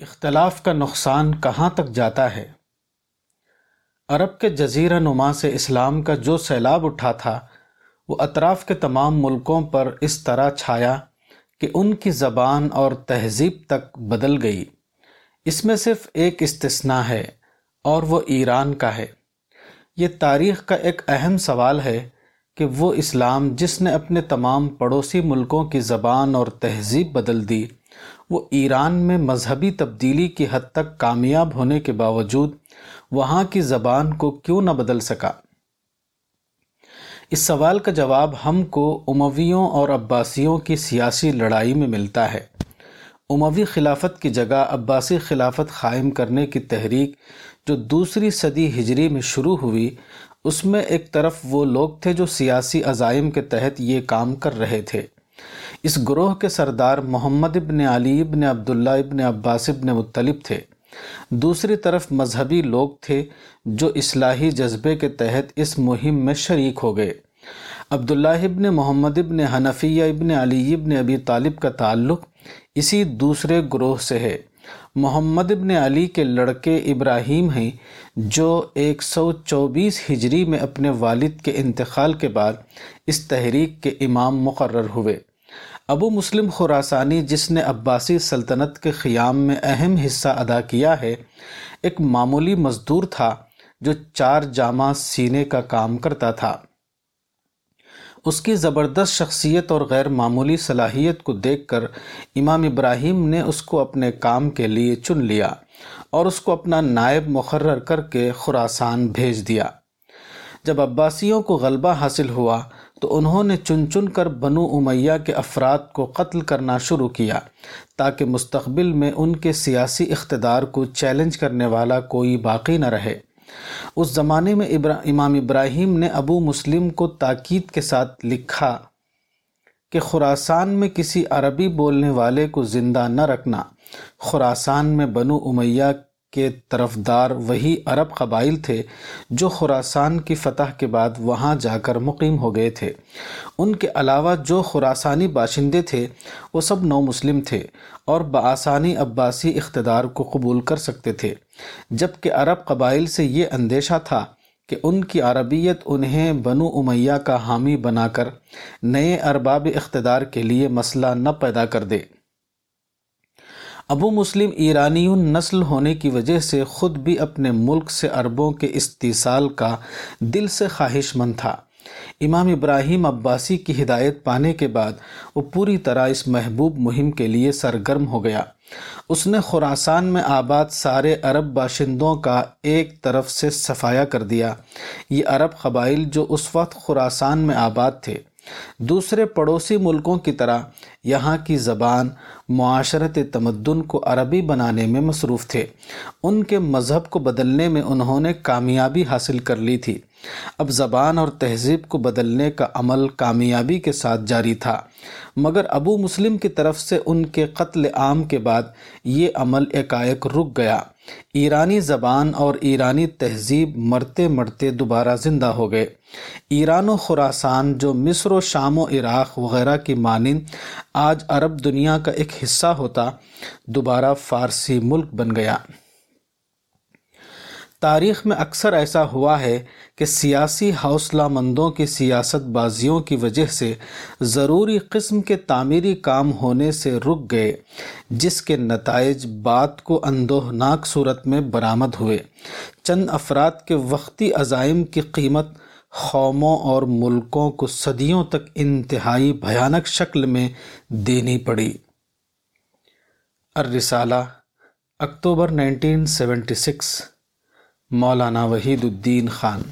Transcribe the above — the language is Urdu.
اختلاف کا نقصان کہاں تک جاتا ہے؟ عرب کے جزیرہ نما سے اسلام کا جو سیلاب اٹھا تھا، وہ اطراف کے تمام ملکوں پر اس طرح چھایا کہ ان کی زبان اور تہذیب تک بدل گئی۔ اس میں صرف ایک استثناء ہے اور وہ ایران کا ہے۔ یہ تاریخ کا ایک اہم سوال ہے کہ وہ اسلام جس نے اپنے تمام پڑوسی ملکوں کی زبان اور تہذیب بدل دی وہ ایران میں مذہبی تبدیلی کی حد تک کامیاب ہونے کے باوجود وہاں کی زبان کو کیوں نہ بدل سکا؟ اس سوال کا جواب ہم کو امویوں اور عباسیوں کی سیاسی لڑائی میں ملتا ہے۔ اموی خلافت کی جگہ عباسی خلافت قائم کرنے کی تحریک جو دوسری صدی ہجری میں شروع ہوئی، اس میں ایک طرف وہ لوگ تھے جو سیاسی عزائم کے تحت یہ کام کر رہے تھے۔ اس گروہ کے سردار محمد ابن علی ابن عبداللہ ابن عباس ابن مطلب تھے۔ دوسری طرف مذہبی لوگ تھے جو اصلاحی جذبے کے تحت اس مہم میں شریک ہو گئے۔ عبداللہ ابن محمد ابن حنفیہ ابن علی ابن ابی طالب کا تعلق اسی دوسرے گروہ سے ہے۔ محمد ابن علی کے لڑکے ابراہیم ہیں جو ایک سو چوبیس ہجری میں اپنے والد کے انتقال کے بعد اس تحریک کے امام مقرر ہوئے۔ ابو مسلم خوراسانی جس نے عباسی سلطنت کے قیام میں اہم حصہ ادا کیا ہے، ایک معمولی مزدور تھا جو چار جامع سینے کا کام کرتا تھا۔ اس کی زبردست شخصیت اور غیر معمولی صلاحیت کو دیکھ کر امام ابراہیم نے اس کو اپنے کام کے لیے چن لیا اور اس کو اپنا نائب مقرر کر کے خوراسان بھیج دیا۔ جب عباسیوں کو غلبہ حاصل ہوا تو انہوں نے چن چن کر بنو امیہ کے افراد کو قتل کرنا شروع کیا تاکہ مستقبل میں ان کے سیاسی اقتدار کو چیلنج کرنے والا کوئی باقی نہ رہے۔ اس زمانے میں امام ابراہیم نے ابو مسلم کو تاکید کے ساتھ لکھا کہ خوراسان میں کسی عربی بولنے والے کو زندہ نہ رکھنا خوراسان میں بنو امیہ کے طرفدار وہی عرب قبائل تھے جو خوراسان کی فتح کے بعد وہاں جا کر مقیم ہو گئے تھے۔ ان کے علاوہ جو خوراسانی باشندے تھے، وہ سب نو مسلم تھے اور بآسانی عباسی اقتدار کو قبول کر سکتے تھے۔ جبکہ عرب قبائل سے یہ اندیشہ تھا کہ ان کی عربیت انہیں بنو امیہ کا حامی بنا کر نئے ارباب اقتدار کے لیے مسئلہ نہ پیدا کر دے۔ ابو مسلم ایرانی نسل ہونے کی وجہ سے خود بھی اپنے ملک سے عربوں کے استیصال کا دل سے خواہش مند تھا۔ امام ابراہیم عباسی کی ہدایت پانے کے بعد وہ پوری طرح اس محبوب مہم کے لیے سرگرم ہو گیا۔ اس نے خوراسان میں آباد سارے عرب باشندوں کا ایک طرف سے صفایا کر دیا۔ یہ عرب قبائل جو اس وقت خوراسان میں آباد تھے۔ دوسرے پڑوسی ملکوں کی طرح یہاں کی زبان معاشرت تمدن کو عربی بنانے میں مصروف تھے۔ ان کے مذہب کو بدلنے میں انہوں نے کامیابی حاصل کر لی تھی۔ اب زبان اور تہذیب کو بدلنے کا عمل کامیابی کے ساتھ جاری تھا۔ مگر ابو مسلم کی طرف سے ان کے قتل عام کے بعد یہ عمل ایک رک گیا۔ ایرانی زبان اور ایرانی تہذیب مرتے مرتے دوبارہ زندہ ہو گئے۔ ایران و خراسان جو مصر و شام و عراق وغیرہ کی مانند آج عرب دنیا کا ایک حصہ ہوتا، دوبارہ فارسی ملک بن گیا۔ تاریخ میں اکثر ایسا ہوا ہے کہ سیاسی حوصلہ مندوں کی سیاست بازیوں کی وجہ سے ضروری قسم کے تعمیری کام ہونے سے رک گئے، جس کے نتائج بات کو اندوہناک صورت میں برآمد ہوئے۔ چند افراد کے وقتی عزائم کی قیمت قوموں اور ملکوں کو صدیوں تک انتہائی بھیانک شکل میں دینی پڑی۔ Al-Risala October nineteen seventy six Maulana Wahiduddin Khan.